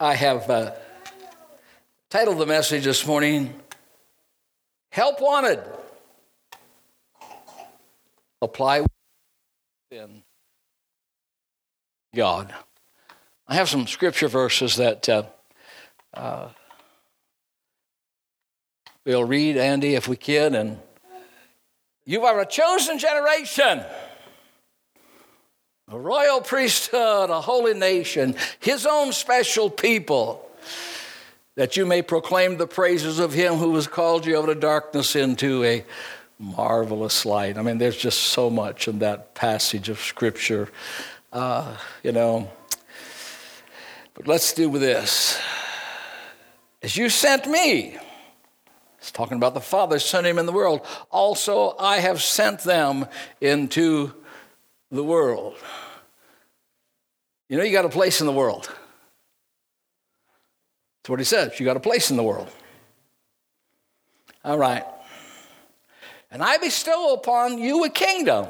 I have uh, titled the message this morning, Help Wanted. Apply in God. I have some scripture verses that uh, uh, we'll read, Andy, if we can. And you are a chosen generation a royal priesthood, a holy nation, his own special people, that you may proclaim the praises of him who has called you out of darkness into a marvelous light. I mean, there's just so much in that passage of Scripture, uh, you know. But let's do with this. As you sent me, it's talking about the Father sending him in the world. Also, I have sent them into the world. You know, you got a place in the world. That's what he says. You got a place in the world. All right. And I bestow upon you a kingdom,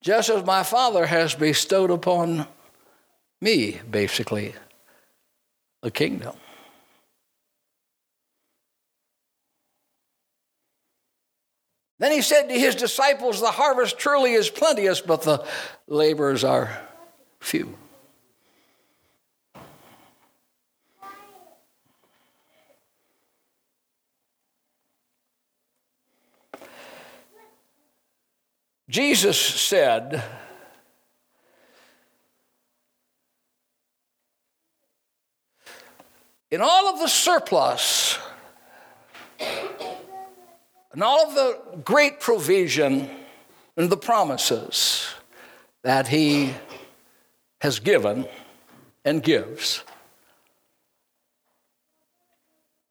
just as my Father has bestowed upon me, basically, a kingdom. Then he said to his disciples, The harvest truly is plenteous, but the laborers are few. Jesus said, in all of the surplus and all of the great provision and the promises that he has given and gives,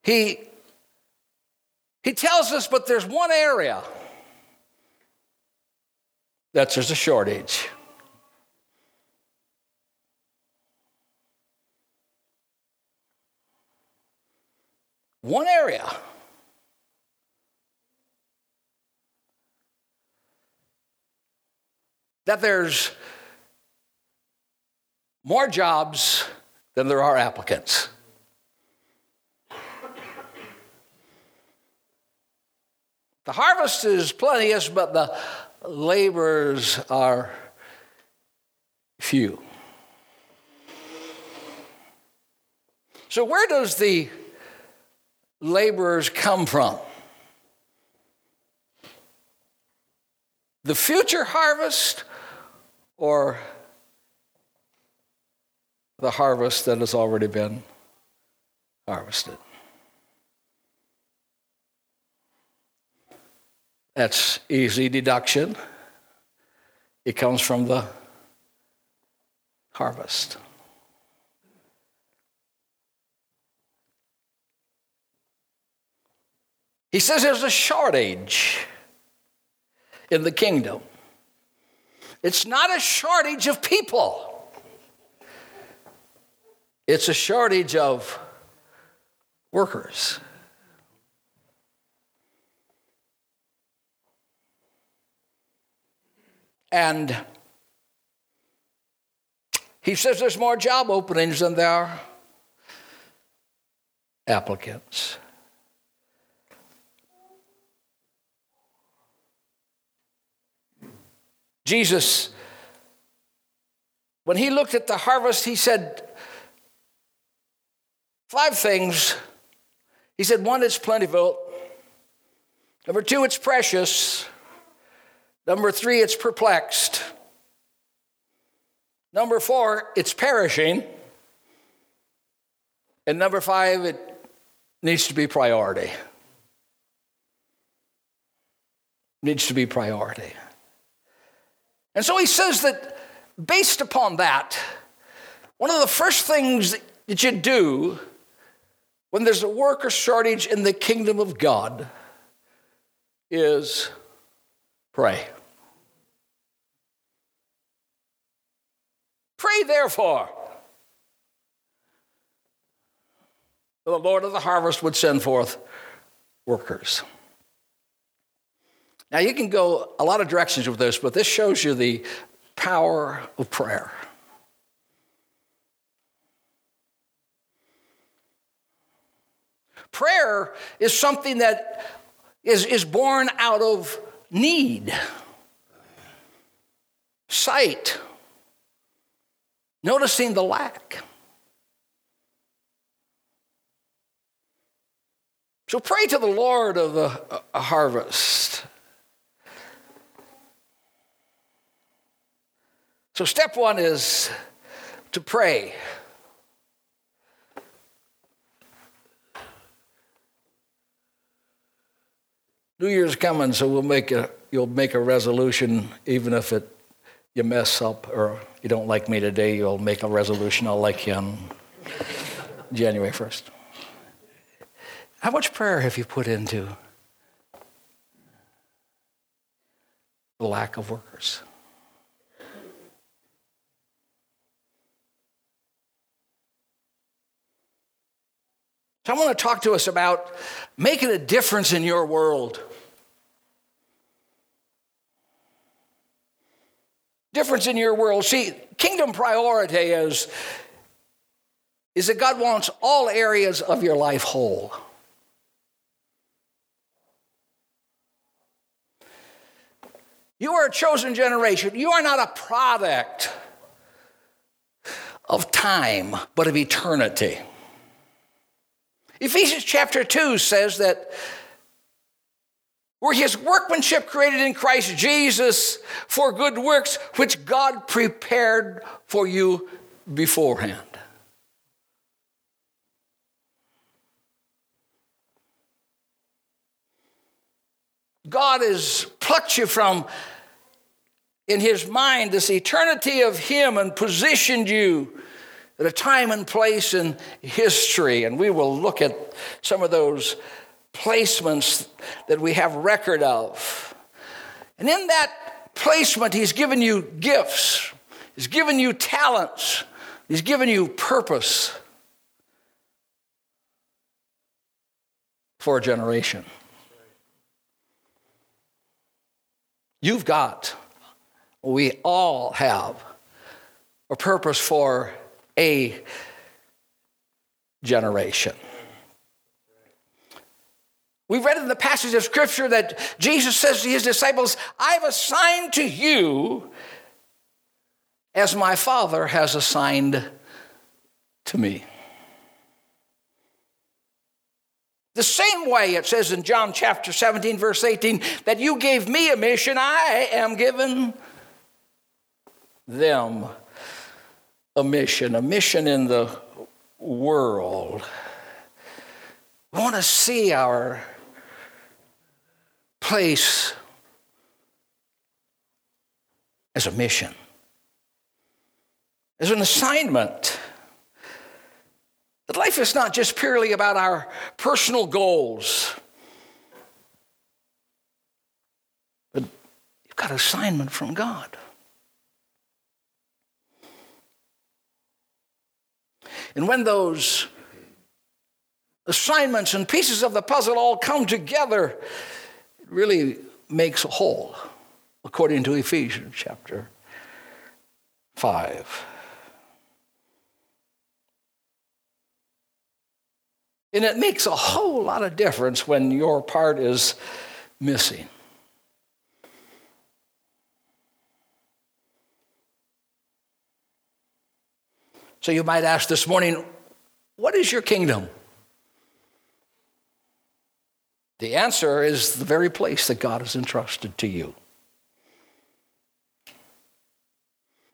he, he tells us, but there's one area that there's a shortage. One area. That there's more jobs than there are applicants. The harvest is plenteous, but the laborers are few. So, where does the laborers come from? The future harvest or the harvest that has already been harvested. That's easy deduction. It comes from the harvest. He says there's a shortage in the kingdom. It's not a shortage of people. It's a shortage of workers. And he says there's more job openings than there are applicants. Jesus, when he looked at the harvest, he said, Five things. He said, one, it's plentiful. Number two, it's precious. Number three, it's perplexed. Number four, it's perishing. And number five, it needs to be priority. Needs to be priority. And so he says that based upon that, one of the first things that you do when there's a worker shortage in the kingdom of God is pray. Pray, therefore, that the Lord of the harvest would send forth workers. Now, you can go a lot of directions with this, but this shows you the power of prayer. Prayer is something that is, is born out of need, sight, noticing the lack. So pray to the Lord of the uh, harvest. So, step one is to pray. New Year's coming, so we'll make a you'll make a resolution, even if it you mess up or you don't like me today, you'll make a resolution. I'll like you on January first. How much prayer have you put into the lack of workers? So I want to talk to us about making a difference in your world. Difference in your world. See, kingdom priority is, is that God wants all areas of your life whole. You are a chosen generation. You are not a product of time, but of eternity. Ephesians chapter 2 says that we're his workmanship created in Christ Jesus for good works, which God prepared for you beforehand. God has plucked you from in his mind this eternity of him and positioned you at a time and place in history. And we will look at some of those placements that we have record of. And in that placement, he's given you gifts, he's given you talents, he's given you purpose for a generation. You've got, we all have, a purpose for a generation. We read in the passage of Scripture that Jesus says to his disciples, I've assigned to you as my Father has assigned to me. The same way it says in John chapter 17, verse 18, that you gave me a mission, I am given them a mission, a mission in the world. We want to see our place as a mission, as an assignment. That life is not just purely about our personal goals, but you've got assignment from God. And when those assignments and pieces of the puzzle all come together, it really makes a whole, according to Ephesians chapter 5. And it makes a whole lot of difference when your part is missing. So you might ask this morning, what is your kingdom? The answer is the very place that God has entrusted to you.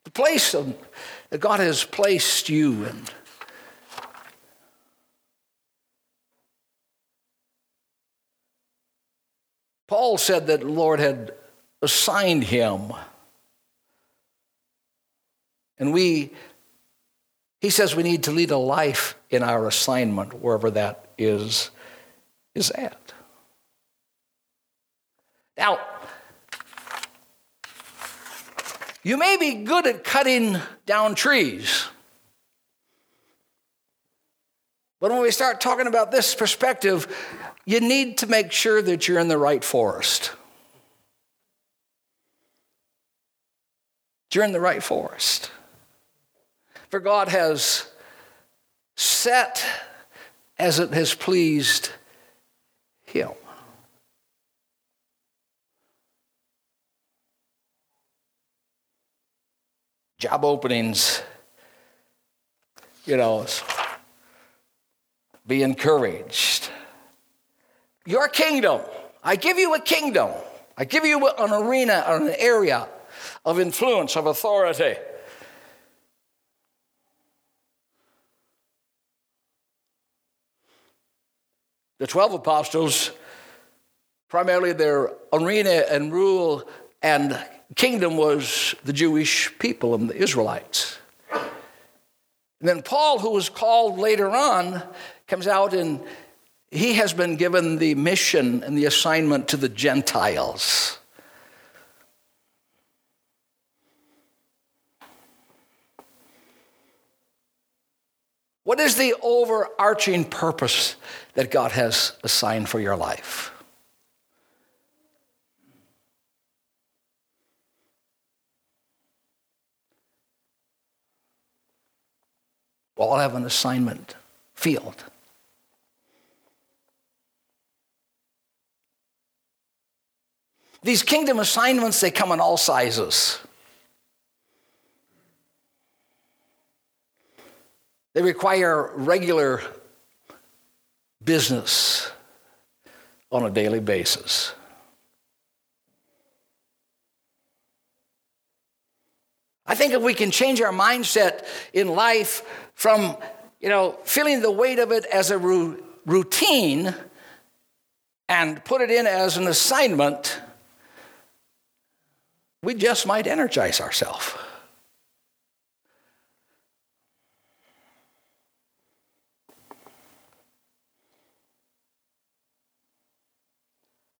The place that God has placed you in. Paul said that the Lord had assigned him. And we, he says we need to lead a life in our assignment, wherever that is, is at. Now, you may be good at cutting down trees. But when we start talking about this perspective, you need to make sure that you're in the right forest. You're in the right forest. For God has set as it has pleased Him. Job openings, you know, be encouraged. Your kingdom, I give you a kingdom. I give you an arena, an area of influence, of authority. The 12 apostles, primarily their arena and rule and kingdom was the Jewish people and the Israelites. And then Paul, who was called later on, comes out and he has been given the mission and the assignment to the Gentiles. What is the overarching purpose that God has assigned for your life? We all have an assignment field. These kingdom assignments, they come in all sizes. They require regular business on a daily basis. I think if we can change our mindset in life from, you know, feeling the weight of it as a routine and put it in as an assignment, we just might energize ourselves.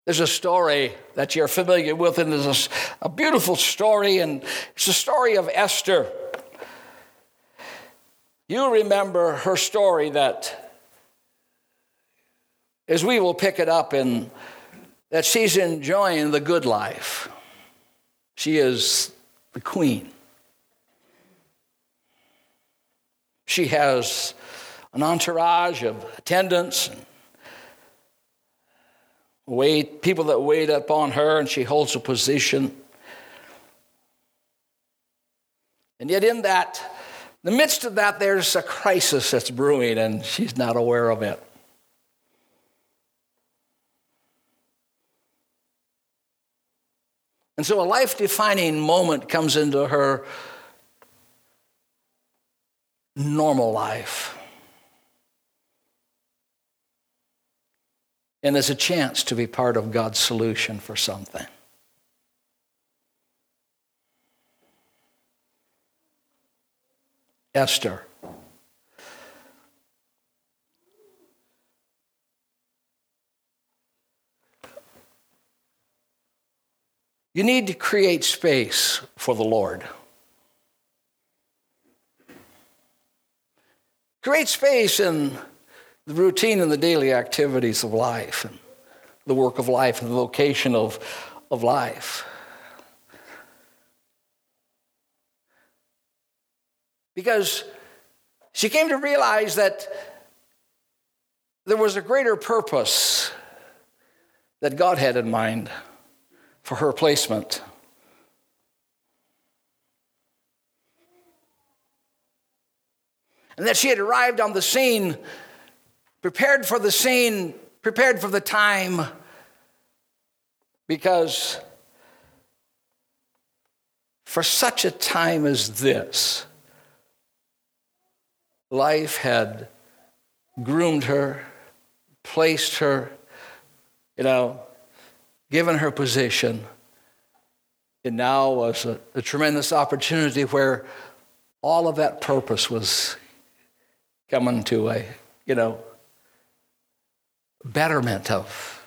There's a story that you're familiar with, and it's a, a beautiful story, and it's the story of Esther. You remember her story that, as we will pick it up in, that she's enjoying the good life. She is the queen. She has an entourage of attendants and wait, people that wait upon her, and she holds a position. And yet, in that, in the midst of that, there's a crisis that's brewing, and she's not aware of it. And so a life defining moment comes into her normal life. And there's a chance to be part of God's solution for something. Esther. You need to create space for the Lord. Create space in the routine and the daily activities of life, and the work of life, and the vocation of, of life. Because she came to realize that there was a greater purpose that God had in mind for her placement. And that she had arrived on the scene, prepared for the scene, prepared for the time, because for such a time as this, life had groomed her, placed her, you know, given her position. And now was a, a tremendous opportunity where all of that purpose was coming to a, you know, betterment of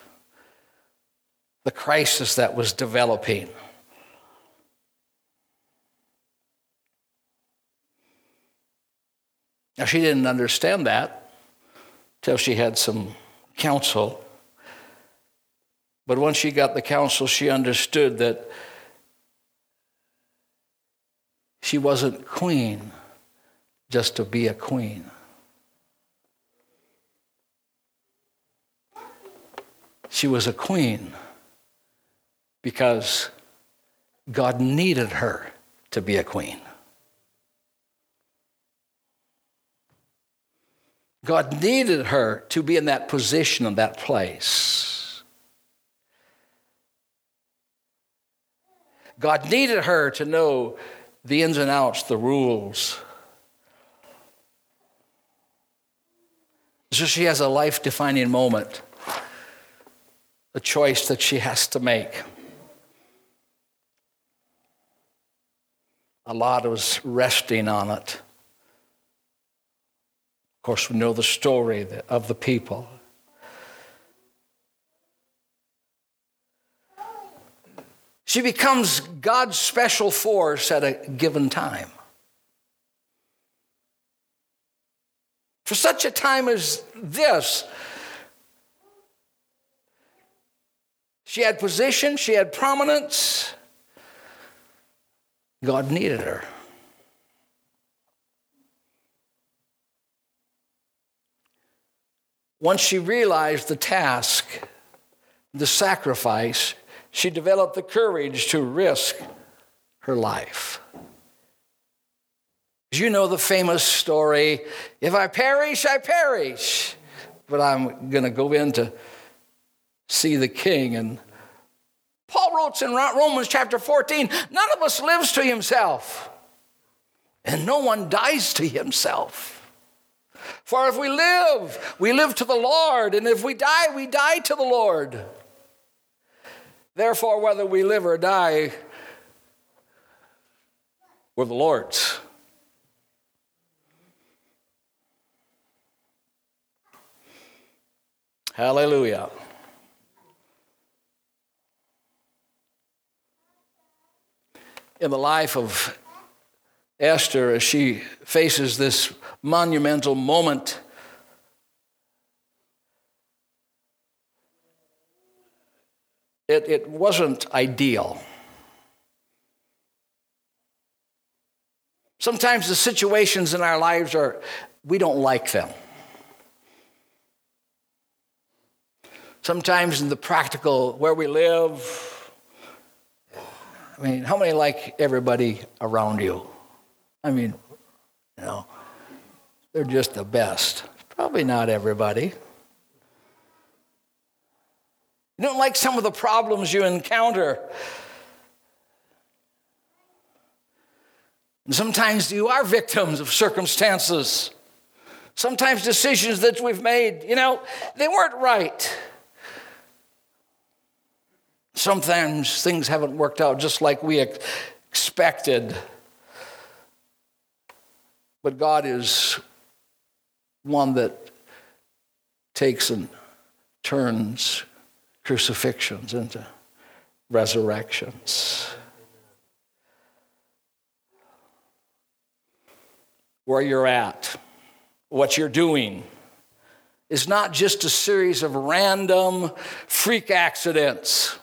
the crisis that was developing. Now, she didn't understand that till she had some counsel but once she got the counsel, she understood that she wasn't queen just to be a queen. She was a queen because God needed her to be a queen. God needed her to be in that position, in that place. God needed her to know the ins and outs, the rules. So she has a life defining moment, a choice that she has to make. A lot was resting on it. Of course, we know the story of the people. She becomes God's special force at a given time. For such a time as this, she had position, she had prominence. God needed her. Once she realized the task, the sacrifice, she developed the courage to risk her life. You know the famous story if I perish, I perish. But I'm going to go in to see the king. And Paul wrote in Romans chapter 14 none of us lives to himself, and no one dies to himself. For if we live, we live to the Lord, and if we die, we die to the Lord. Therefore, whether we live or die, we're the Lord's. Hallelujah. In the life of Esther, as she faces this monumental moment, it, it wasn't ideal. Sometimes the situations in our lives are, we don't like them. Sometimes in the practical, where we live, I mean, how many like everybody around you? I mean, you know, they're just the best. Probably not everybody. You don't like some of the problems you encounter. And sometimes you are victims of circumstances. Sometimes decisions that we've made, you know, they weren't right. Sometimes things haven't worked out just like we expected. But God is one that takes and turns crucifixions into resurrections. Where you're at, what you're doing, is not just a series of random freak accidents.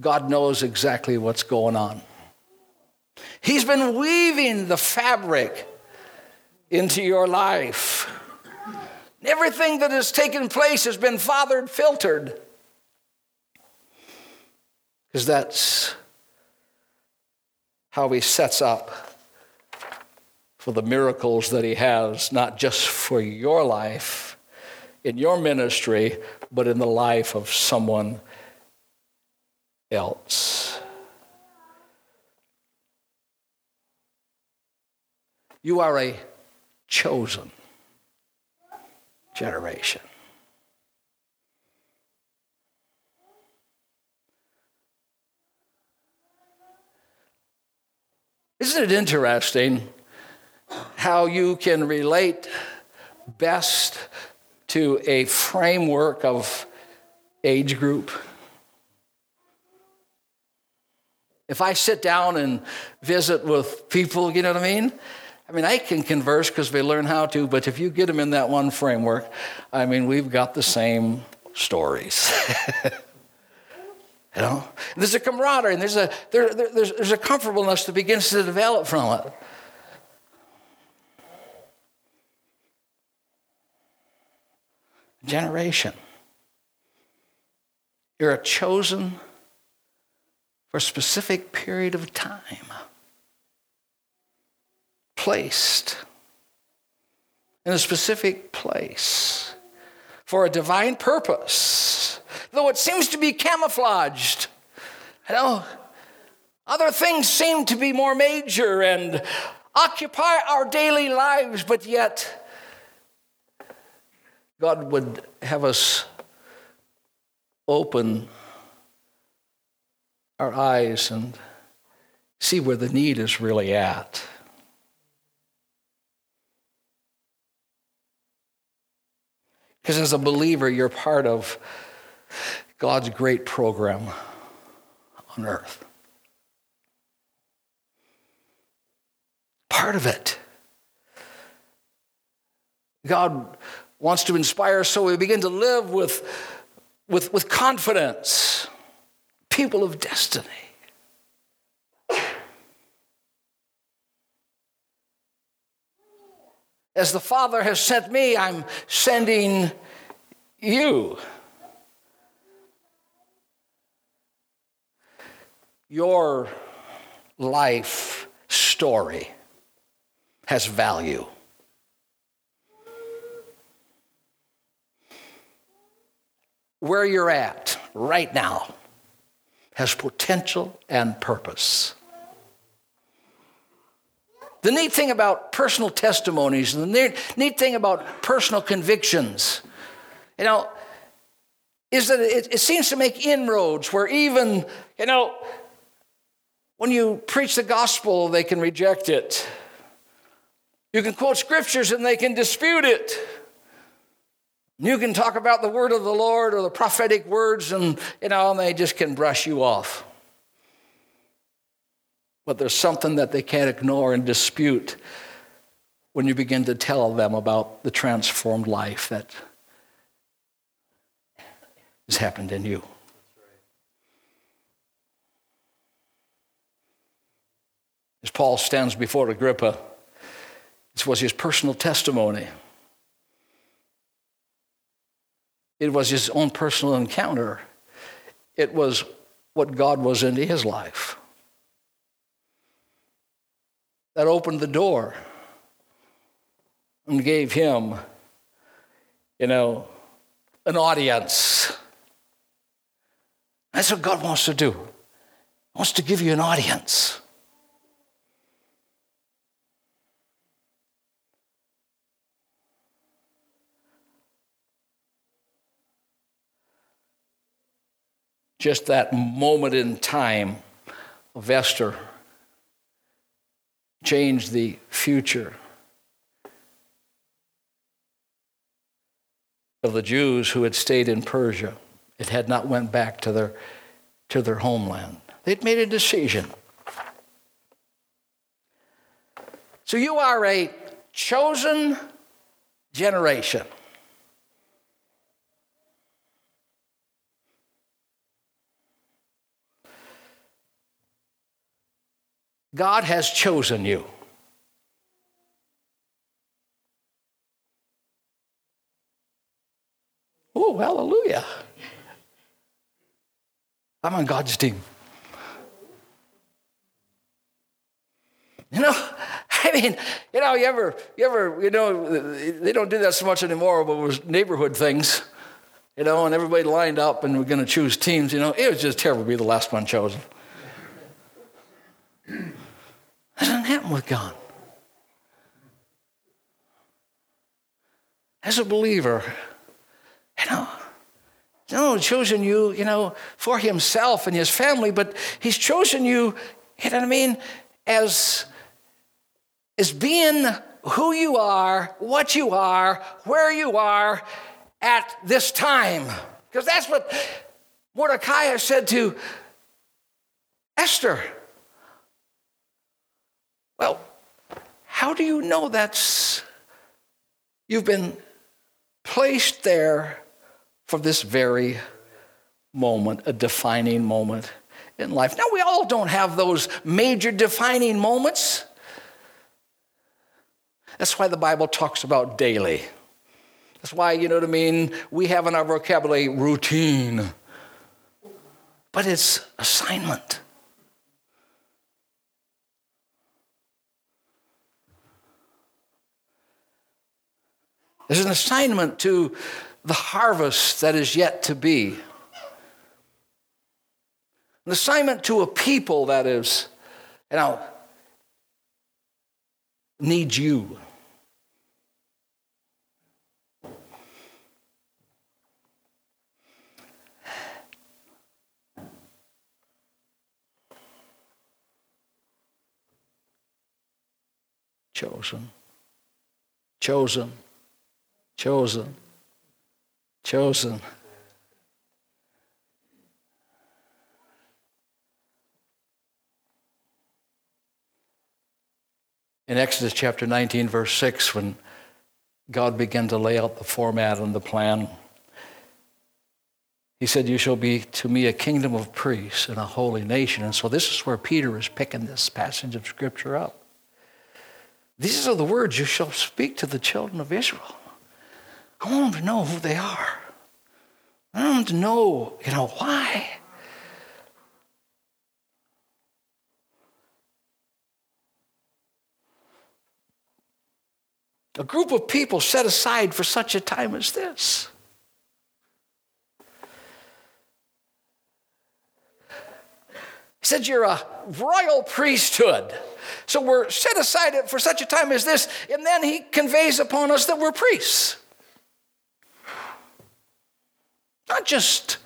God knows exactly what's going on. He's been weaving the fabric into your life. Everything that has taken place has been fathered, filtered. Because that's how He sets up for the miracles that He has, not just for your life, in your ministry, but in the life of someone else. You are a chosen generation. Isn't it interesting how you can relate best to a framework of age group? If I sit down and visit with people, you know what I mean? I mean, I can converse because we learn how to, but if you get them in that one framework, I mean, we've got the same stories. you know, there's a camaraderie and there's a there, there, there's, there's a comfortableness that begins to develop from it. Generation. You're a chosen for a specific period of time, placed in a specific place for a divine purpose, though it seems to be camouflaged. You know, other things seem to be more major and occupy our daily lives, but yet God would have us open our eyes and see where the need is really at. Because as a believer, you're part of God's great program on earth. Part of it. God wants to inspire so we begin to live with, with, with confidence, people of destiny. As the Father has sent me, I'm sending you. Your life story has value. Where you're at right now has potential and purpose. The neat thing about personal testimonies, and the neat, thing about personal convictions, you know, is that it, it seems to make inroads where even, you know, when you preach the gospel, they can reject it. You can quote scriptures and they can dispute it. You can talk about the word of the Lord or the prophetic words, and you know, and they just can brush you off but there's something that they can't ignore and dispute when you begin to tell them about the transformed life that has happened in you. As Paul stands before Agrippa, this was his personal testimony. It was his own personal encounter. It was what God was into his life that opened the door and gave him, you know, an audience. That's what God wants to do. He wants to give you an audience. Just that moment in time of Esther change the future of the Jews who had stayed in Persia. It had not went back to their, to their homeland. They'd made a decision. So you are a chosen generation. God has chosen you. Oh, hallelujah. I'm on God's team. You know, I mean, you know, you ever, you ever, you know, they don't do that so much anymore, but it was neighborhood things, you know, and everybody lined up and we're going to choose teams, you know. It was just terrible to be the last one chosen. That doesn't happen with God. As a believer, you know, no, chosen you, you know, for himself and his family, but he's chosen you, you know what I mean, as, as being who you are, what you are, where you are at this time. Because that's what Mordecai said to Esther. Well, how do you know that's, you've been placed there for this very moment, a defining moment in life? Now, we all don't have those major defining moments. That's why the Bible talks about daily. That's why, you know what I mean, we have in our vocabulary routine. but it's assignment. There's an assignment to the harvest that is yet to be. An assignment to a people that is, you know, needs you. Chosen. Chosen. Chosen. Chosen. In Exodus chapter 19, verse 6, when God began to lay out the format and the plan, he said, You shall be to me a kingdom of priests and a holy nation. And so this is where Peter is picking this passage of Scripture up. These are the words you shall speak to the children of Israel. I want them to know who they are. I want them to know, you know, why. A group of people set aside for such a time as this. He said, You're a royal priesthood. So we're set aside for such a time as this, and then he conveys upon us that we're priests. Not just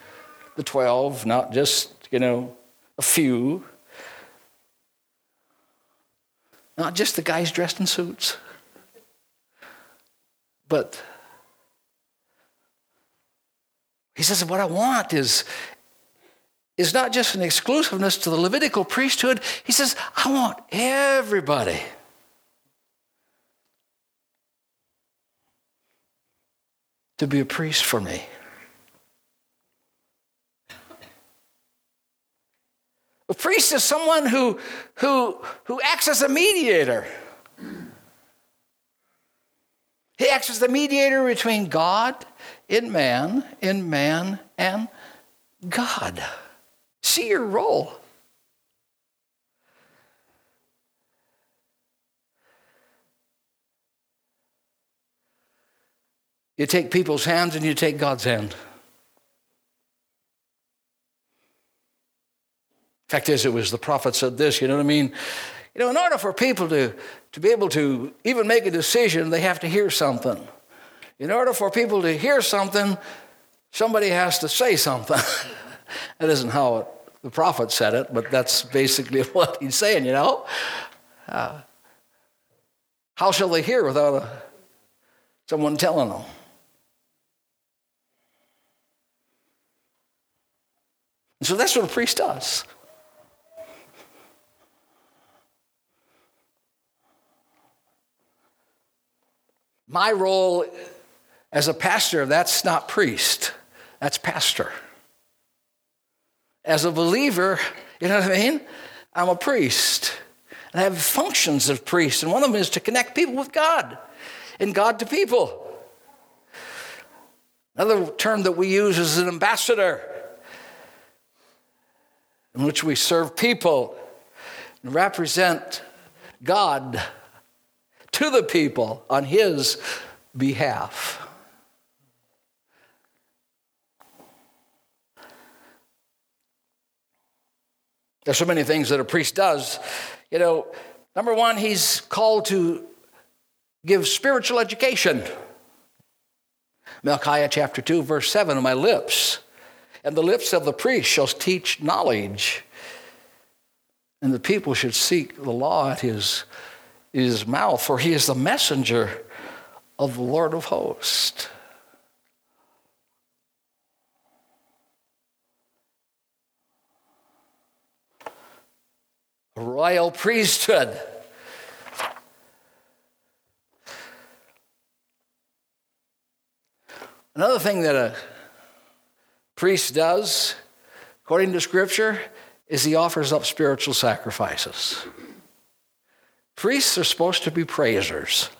the 12, not just, you know, a few, not just the guys dressed in suits, but he says, What I want is, is not just an exclusiveness to the Levitical priesthood. He says, I want everybody. To be a priest for me. A priest is someone who, who, who acts as a mediator. He acts as the mediator between God and man, in man and God. See your role. You take people's hands and you take God's hand. Fact is, it was the prophet said this, you know what I mean? You know, in order for people to, to be able to even make a decision, they have to hear something. In order for people to hear something, somebody has to say something. that isn't how it the prophet said it, but that's basically what he's saying, you know? Uh, how shall they hear without a, someone telling them? And so that's what a priest does. My role as a pastor, that's not priest, that's pastor. As a believer, you know what I mean? I'm a priest. And I have functions of priest, and one of them is to connect people with God and God to people. Another term that we use is an ambassador, in which we serve people and represent God to the people on His behalf. There's so many things that a priest does. You know, number one, he's called to give spiritual education. Malachi chapter 2, verse 7 My lips and the lips of the priest shall teach knowledge, and the people should seek the law at his, his mouth, for he is the messenger of the Lord of hosts. royal priesthood. Another thing that a priest does, according to Scripture, is he offers up spiritual sacrifices. Priests are supposed to be praisers.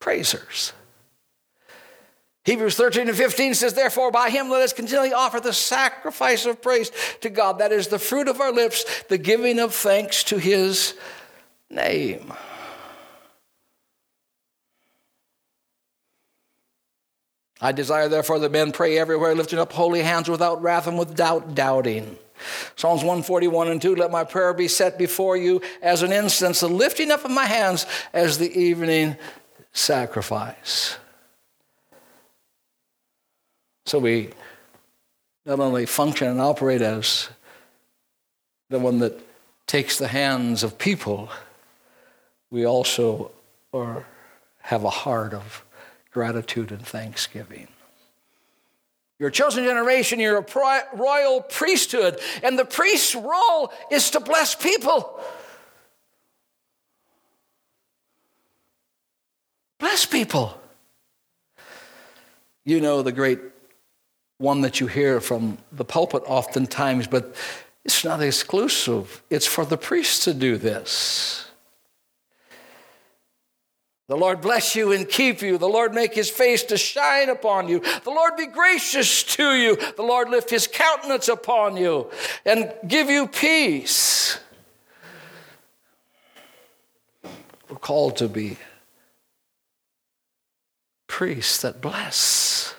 Praisers. Hebrews 13 and 15 says, Therefore, by him let us continually offer the sacrifice of praise to God. That is the fruit of our lips, the giving of thanks to his name. I desire, therefore, that men pray everywhere, lifting up holy hands without wrath and without doubting. Psalms 141 and 2 Let my prayer be set before you as an incense, the lifting up of my hands as the evening sacrifice. So we not only function and operate as the one that takes the hands of people, we also are, have a heart of gratitude and thanksgiving. You're a chosen generation, you're a royal priesthood, and the priest's role is to bless people. Bless people. You know the great one that you hear from the pulpit oftentimes, but it's not exclusive. It's for the priests to do this. The Lord bless you and keep you. The Lord make his face to shine upon you. The Lord be gracious to you. The Lord lift his countenance upon you and give you peace. We're called to be priests that bless.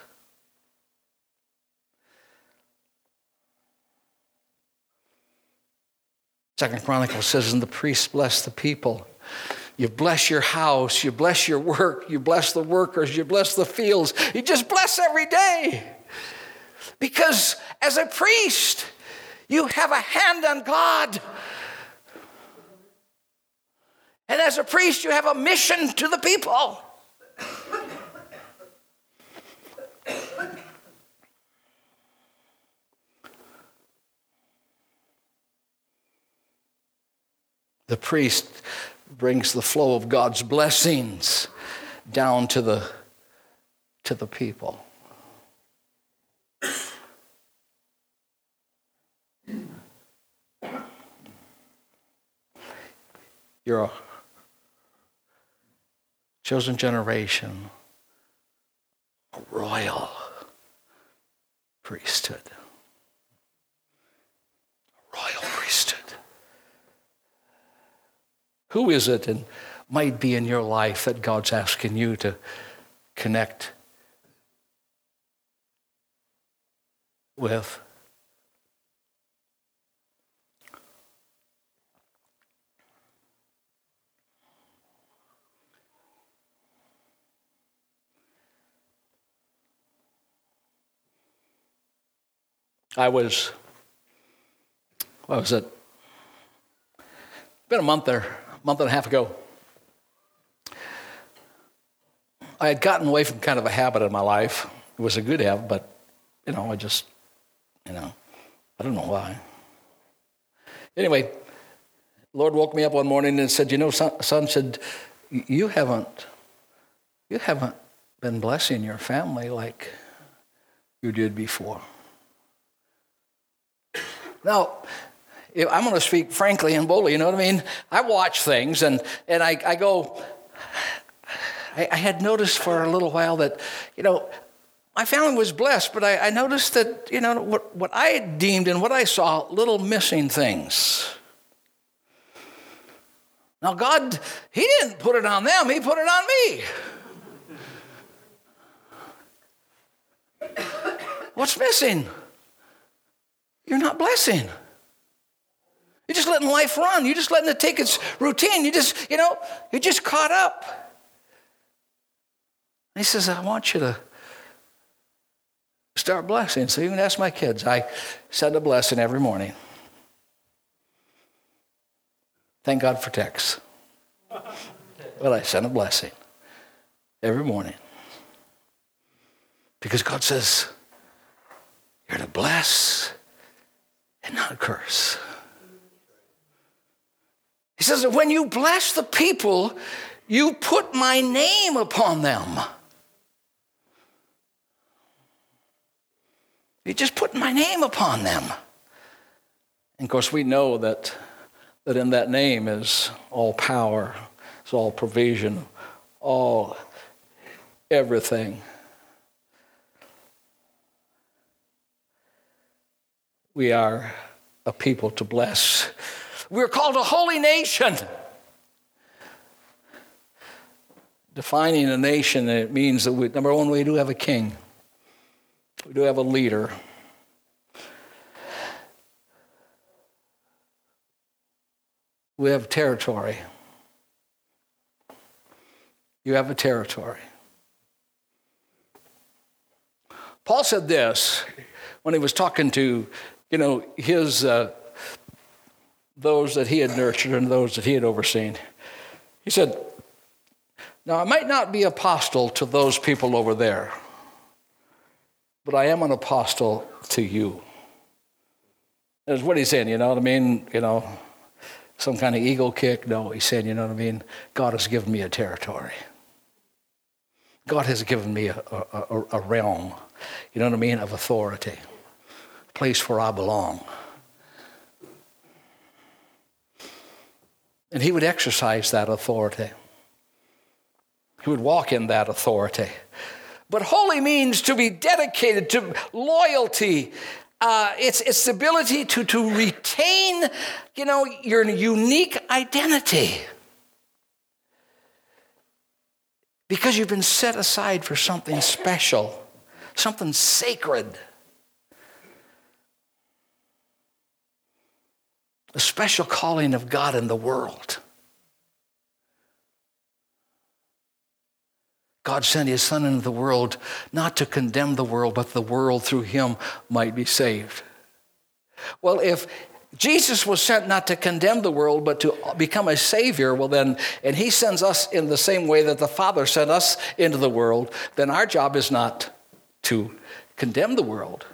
Second Chronicles says, and the priests bless the people. You bless your house, you bless your work, you bless the workers, you bless the fields. You just bless every day. Because as a priest, you have a hand on God. And as a priest, you have a mission to the people. The priest brings the flow of God's blessings down to the, to the people. You're a chosen generation, a royal priesthood. A royal priesthood. Who is it and might be in your life that God's asking you to connect with? I was, what was it? Been a month there month and a half ago. I had gotten away from kind of a habit in my life. It was a good habit, but, you know, I just, you know, I don't know why. Anyway, Lord woke me up one morning and said, You know, son, son said, you haven't, you haven't been blessing your family like you did before. Now, I'm going to speak frankly and boldly, you know what I mean? I watch things and, and I, I go, I, I, had noticed for a little while that, you know, my family was blessed, but I, I noticed that, you know, what, what I deemed and what I saw, little missing things. Now, God, He didn't put it on them, He put it on me. What's missing? You're not blessing. You're just letting life run. You're just letting it take its routine. You just, you know, you're just caught up. And he says, I want you to start blessing. So even ask my kids. I send a blessing every morning. Thank God for texts. But I send a blessing every morning. Because God says, you're to bless and not curse. He says, When you bless the people, you put my name upon them. You just put my name upon them. And of course, we know that, that in that name is all power, it's all provision, all everything. We are a people to bless. We're called a holy nation. Defining a nation, it means that we, number one, we do have a king, we do have a leader. We have territory. You have a territory. Paul said this when he was talking to, you know, his uh, those that he had nurtured and those that he had overseen. He said, "Now I might not be apostle to those people over there, but I am an apostle to you." That's what he's saying. You know what I mean? You know, some kind of ego kick. No, he said, you know what I mean? God has given me a territory. God has given me a, a, a, realm, you know what I mean, of authority, a place where I belong. And he would exercise that authority. He would walk in that authority. But holy means to be dedicated to loyalty, uh, it's, it's the ability to, to retain, you know, your unique identity. Because you've been set aside for something special, something sacred. A special calling of God in the world. God sent his Son into the world not to condemn the world, but the world through him might be saved. Well, if Jesus was sent not to condemn the world, but to become a Savior, well, then, and he sends us in the same way that the Father sent us into the world, then our job is not to condemn the world.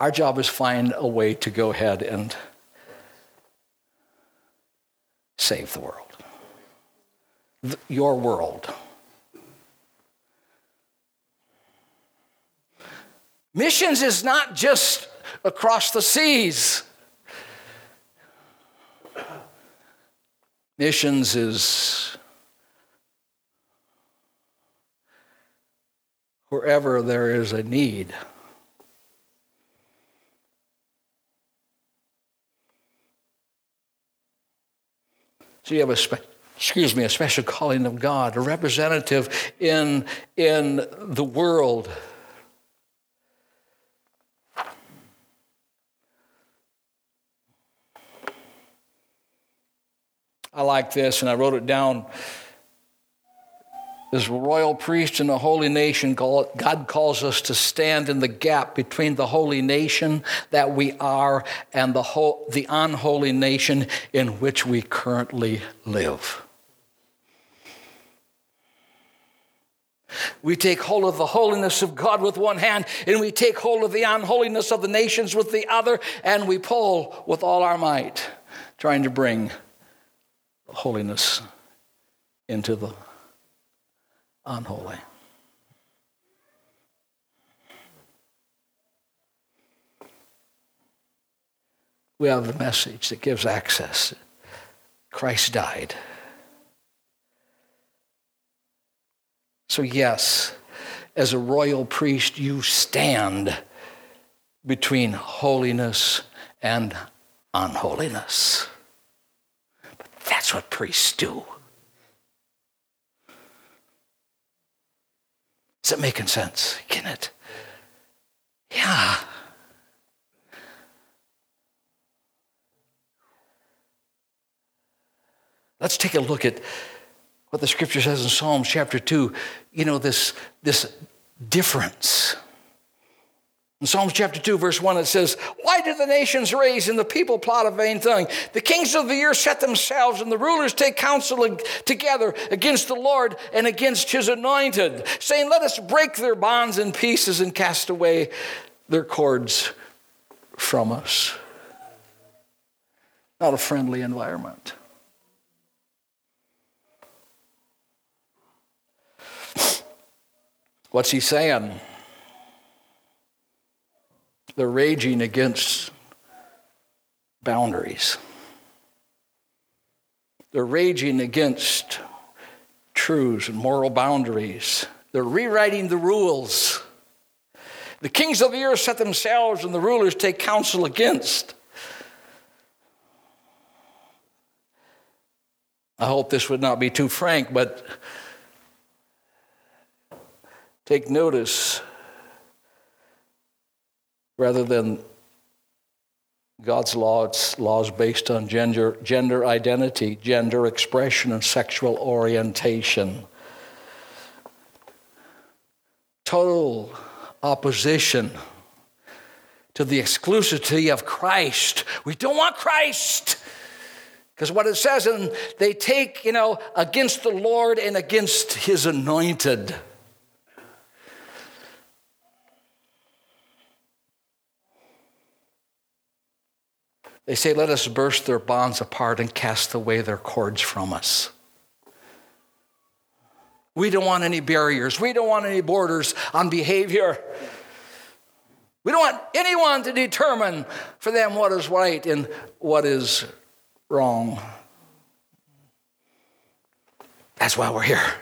Our job is find a way to go ahead and save the world. Your world. Missions is not just across the seas. Missions is wherever there is a need. So you have a spe- excuse me, a special calling of God, a representative in, in the world. I like this, and I wrote it down. As a royal priest in a holy nation, God calls us to stand in the gap between the holy nation that we are and the, whole, the unholy nation in which we currently live. We take hold of the holiness of God with one hand, and we take hold of the unholiness of the nations with the other, and we pull with all our might, trying to bring holiness into the unholy. We have the message that gives access. Christ died. So, yes, as a royal priest, you stand between holiness and unholiness. But That's what priests do. Is it making sense? Can it? Yeah. Let's take a look at what the scripture says in Psalms chapter 2. You know, this, this difference. In Psalms chapter 2, verse 1, it says, Why do the nations raise and the people plot a vain thing? The kings of the earth set themselves, and the rulers take counsel together against the Lord and against his anointed, saying, Let us break their bonds in pieces and cast away their cords from us. Not a friendly environment. What's he saying? They're raging against boundaries. They're raging against truths and moral boundaries. They're rewriting the rules. The kings of the earth set themselves, and the rulers take counsel against. I hope this would not be too frank, but take notice rather than God's laws, laws based on gender, gender identity, gender expression, and sexual orientation. Total opposition to the exclusivity of Christ. We don't want Christ. Because what it says, and they take, you know, against the Lord and against his anointed. They say, Let us burst their bonds apart and cast away their cords from us. We don't want any barriers. We don't want any borders on behavior. We don't want anyone to determine for them what is right and what is wrong. That's why we're here.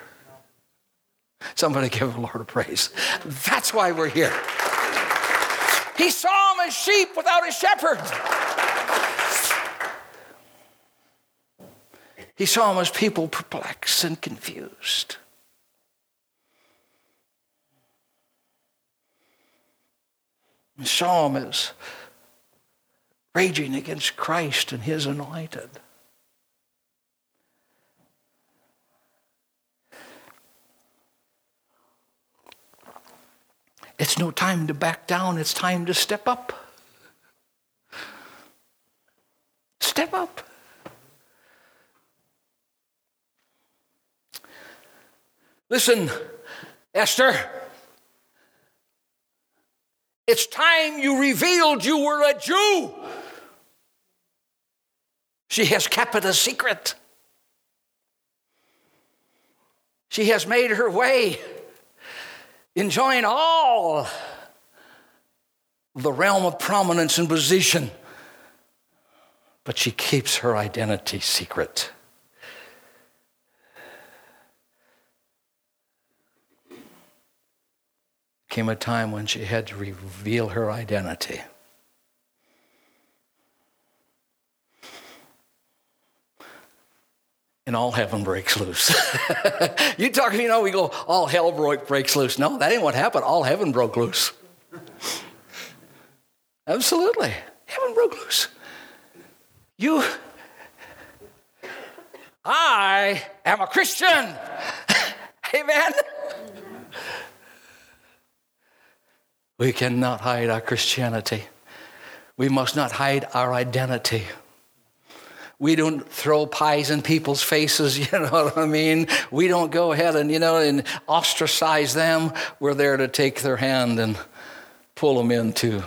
Somebody give the Lord a praise. That's why we're here. He saw them as sheep without a shepherd. He saw them as people perplexed and confused. He saw them as raging against Christ and his anointed. It's no time to back down, it's time to step up. Step up. Listen, Esther, it's time you revealed you were a Jew. She has kept it a secret. She has made her way, enjoying all the realm of prominence and position, but she keeps her identity secret. Came a time when she had to reveal her identity. and all heaven breaks loose. you talk, you know, we go, all hell broke, breaks loose. No, that ain't what happened. All heaven broke loose. Absolutely. Heaven broke loose. You, I am a Christian. Amen. We cannot hide our Christianity. We must not hide our identity. We don't throw pies in people's faces, you know what I mean? We don't go ahead and, you know, and ostracize them. We're there to take their hand and pull them into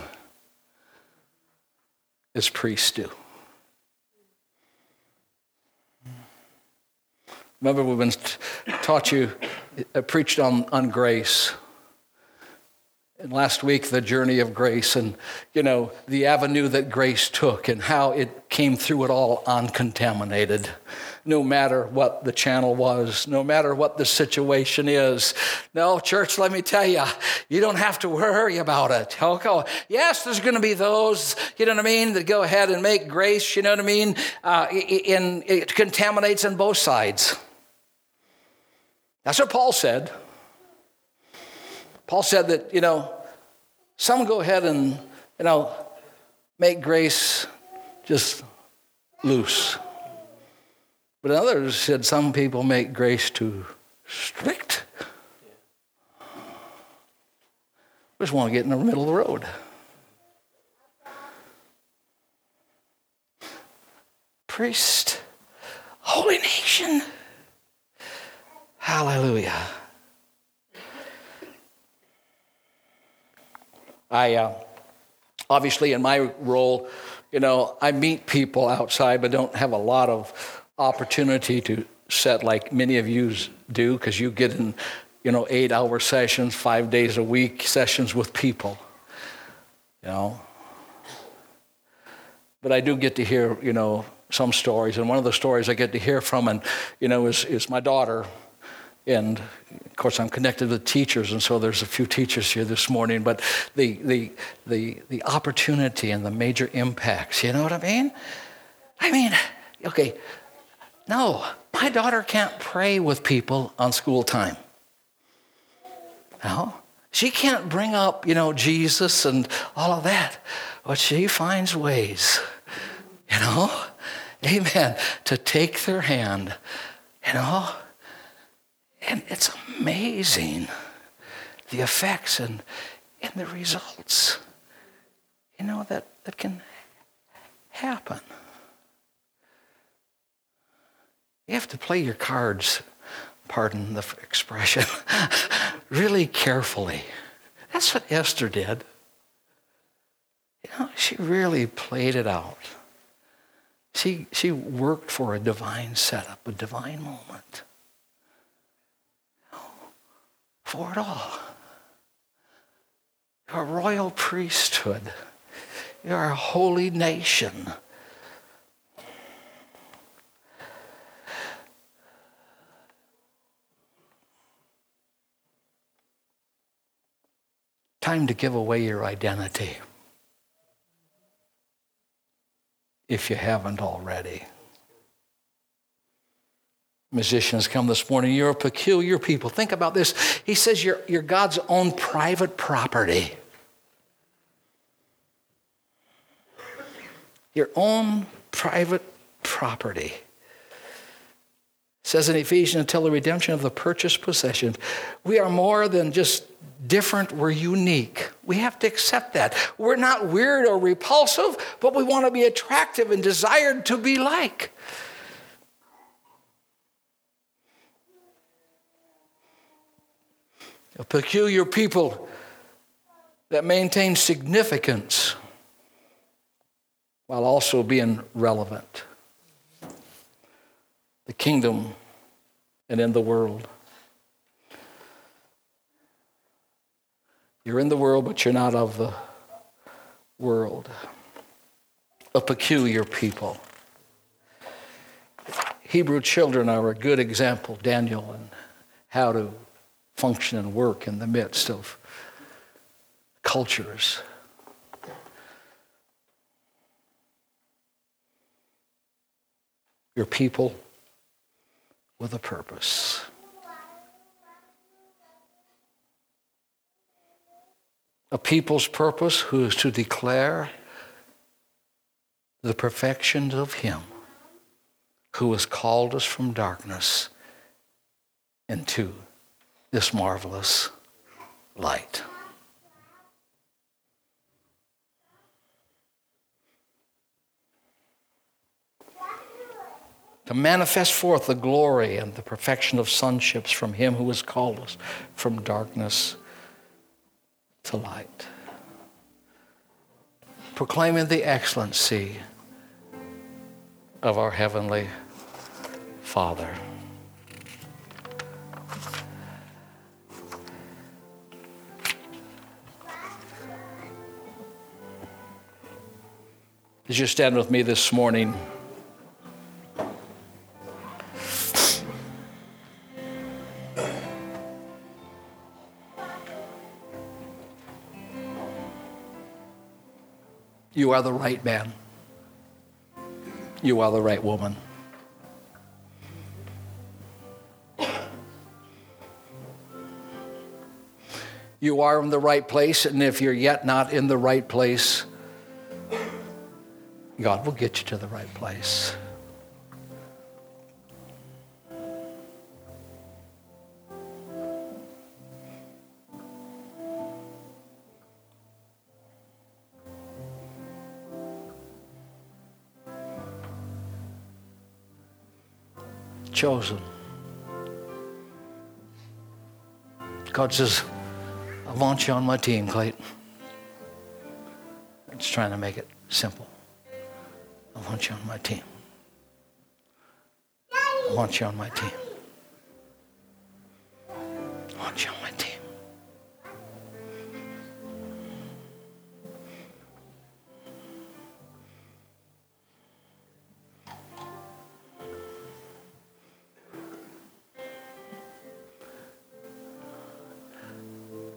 as priests do. Remember, we've been taught you, uh, preached on, on grace and last week the journey of grace and you know the avenue that grace took and how it came through it all uncontaminated. No matter what the channel was no matter what the situation is. No church let me tell you you don't have to worry about it. Okay yes there's going to be those you know what i mean that go ahead and make grace you know what i mean uh, in, it contaminates on both sides. That's what paul said Paul said that, you know, some go ahead and, you know, make grace just loose. But others said some people make grace too strict. We Just want to get in the middle of the road. Priest, holy nation. Hallelujah. I uh, obviously, in my role, you know, I meet people outside, but don't have a lot of opportunity to set like many of you do, because you get in, you know, eight-hour sessions, five days a week sessions with people. You know, but I do get to hear, you know, some stories, and one of the stories I get to hear from, and you know, is is my daughter, and of course, I'm connected with teachers, and so there's a few teachers here this morning, but the, the, the, the opportunity and the major impacts, you know what I mean? I mean, okay, no, my daughter can't pray with people on school time. No, she can't bring up, you know, Jesus and all of that, but she finds ways, you know, amen, to take their hand, you know, and it's amazing the effects and, and the results, you know, that, that can happen. You have to play your cards, pardon the expression, really carefully. That's what Esther did. You know, she really played it out. She, she worked for a divine setup, a divine moment for it all. You're a royal priesthood. You're a holy nation. Time to give away your identity if you haven't already musicians come this morning. You're a peculiar people. Think about this. He says you're, you're God's own private property. Your own private property. Says in Ephesians, until the redemption of the purchased possession, we are more than just different, we're unique. We have to accept that. We're not weird or repulsive, but we want to be attractive and desired to be like. A peculiar people that maintain significance while also being relevant. The kingdom and in the world. You're in the world, but you're not of the world. A peculiar people. Hebrew children are a good example, Daniel, and how to function and work in the midst of cultures. Your people with a purpose. A people's purpose who is to declare the perfections of Him who has called us from darkness into this marvelous light. To manifest forth the glory and the perfection of sonships from Him who has called us from darkness to light. Proclaiming the excellency of our Heavenly Father. As you stand with me this morning, you are the right man. You are the right woman. You are in the right place, and if you're yet not in the right place, God will get you to the right place. Chosen. God says, I want you on my team, Clayton. It's trying to make it simple. Want you on my team. I want you on my team. I want you on my team.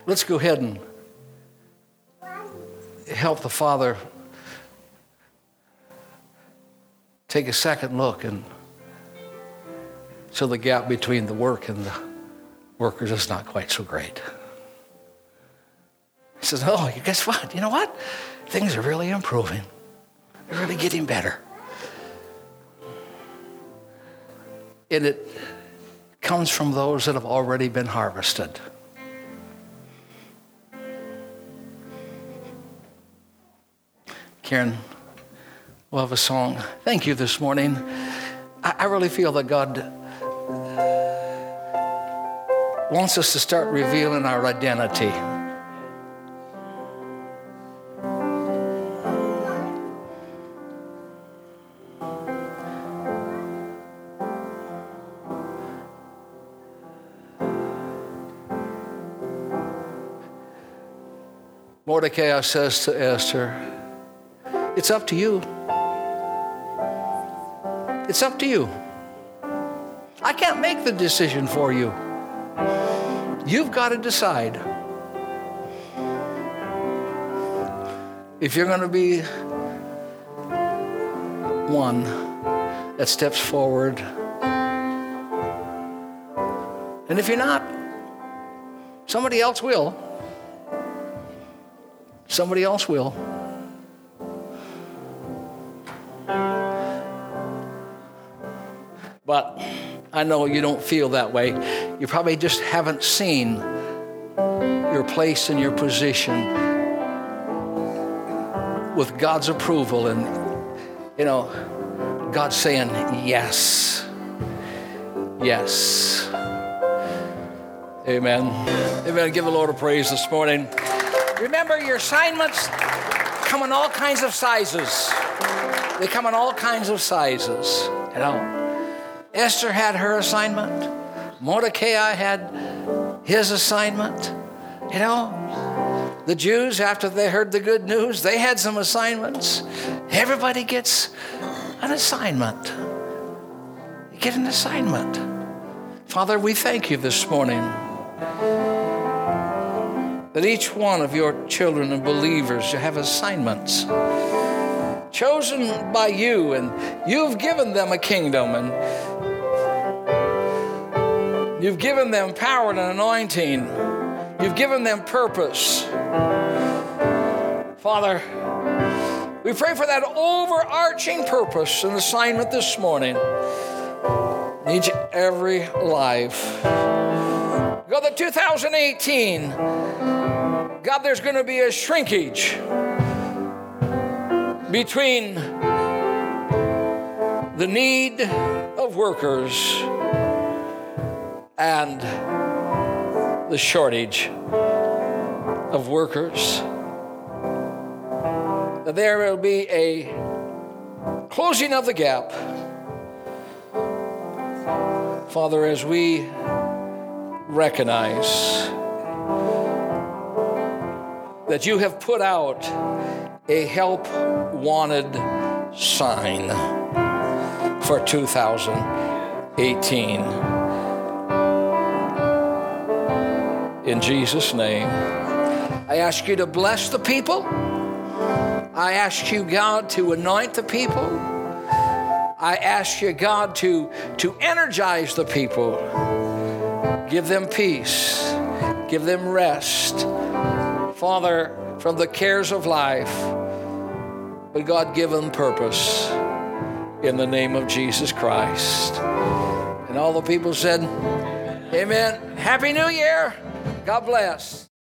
let's go ahead and help the Father take a second look and so the gap between the work and the workers is not quite so great. He says, Oh, guess what? You know what? Things are really improving. They're really getting better. And it comes from those that have already been harvested. Karen, we'll have a song. Thank you this morning. I, I really feel that God uh, wants us to start revealing our identity. Mordecai says to Esther, It's up to you. It's up to you. I can't make the decision for you. You've got to decide. If you're going to be one that steps forward, and if you're not, somebody else will. Somebody else will. Know you don't feel that way. You probably just haven't seen your place and your position with God's approval and, you know, God saying, yes, yes. Amen. Amen. Give the Lord a praise this morning. Remember, your assignments come in all kinds of sizes. They come in all kinds of sizes. You know, Esther had her assignment. Mordecai had his assignment. You know, the Jews, after they heard the good news, they had some assignments. Everybody gets an assignment. You get an assignment. Father, we thank you this morning that each one of your children and believers have assignments chosen by you, and you've given them a kingdom, and you've given them power and anointing, you've given them purpose. Father, we pray for that overarching purpose and assignment this morning in each every life. God, the 2018 God, there's going to be a shrinkage between the need of workers and the shortage of workers. There will be a closing of the gap. Father, as we recognize that you have put out a help wanted sign for 2018. In Jesus' name, I ask you to bless the people. I ask you, God, to anoint the people. I ask you, God, to, to energize the people. Give them peace. Give them rest. Father, from the cares of life, but God give them purpose in the name of Jesus Christ. And all the people said, Amen. Happy New Year. God bless.